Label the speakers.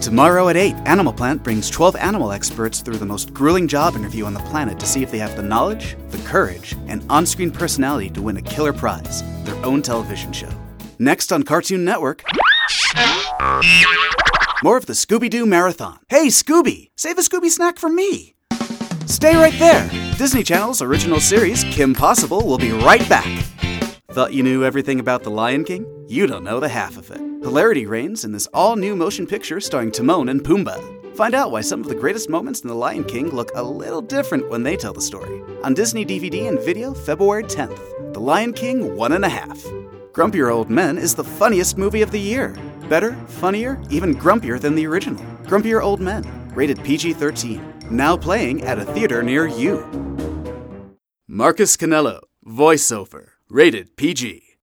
Speaker 1: Tomorrow at 8, Animal Planet brings 12 animal experts through the most grueling job interview on the planet to see if they have the knowledge, the courage, and on screen personality to win a killer prize their own television show. Next on Cartoon Network. More of the Scooby Doo Marathon. Hey, Scooby, save a Scooby snack for me. Stay right there. Disney Channel's original series, Kim Possible, will be right back. Thought you knew everything about The Lion King? You don't know the half of it. Hilarity reigns in this all new motion picture starring Timon and Pumbaa. Find out why some of the greatest moments in The Lion King look a little different when they tell the story. On Disney DVD and video, February 10th. The Lion King One and a Half. Grumpier Old Men is the funniest movie of the year. Better, funnier, even grumpier than the original. Grumpier Old Men, rated PG 13. Now playing at a theater near you. Marcus Cannello, voiceover, rated PG.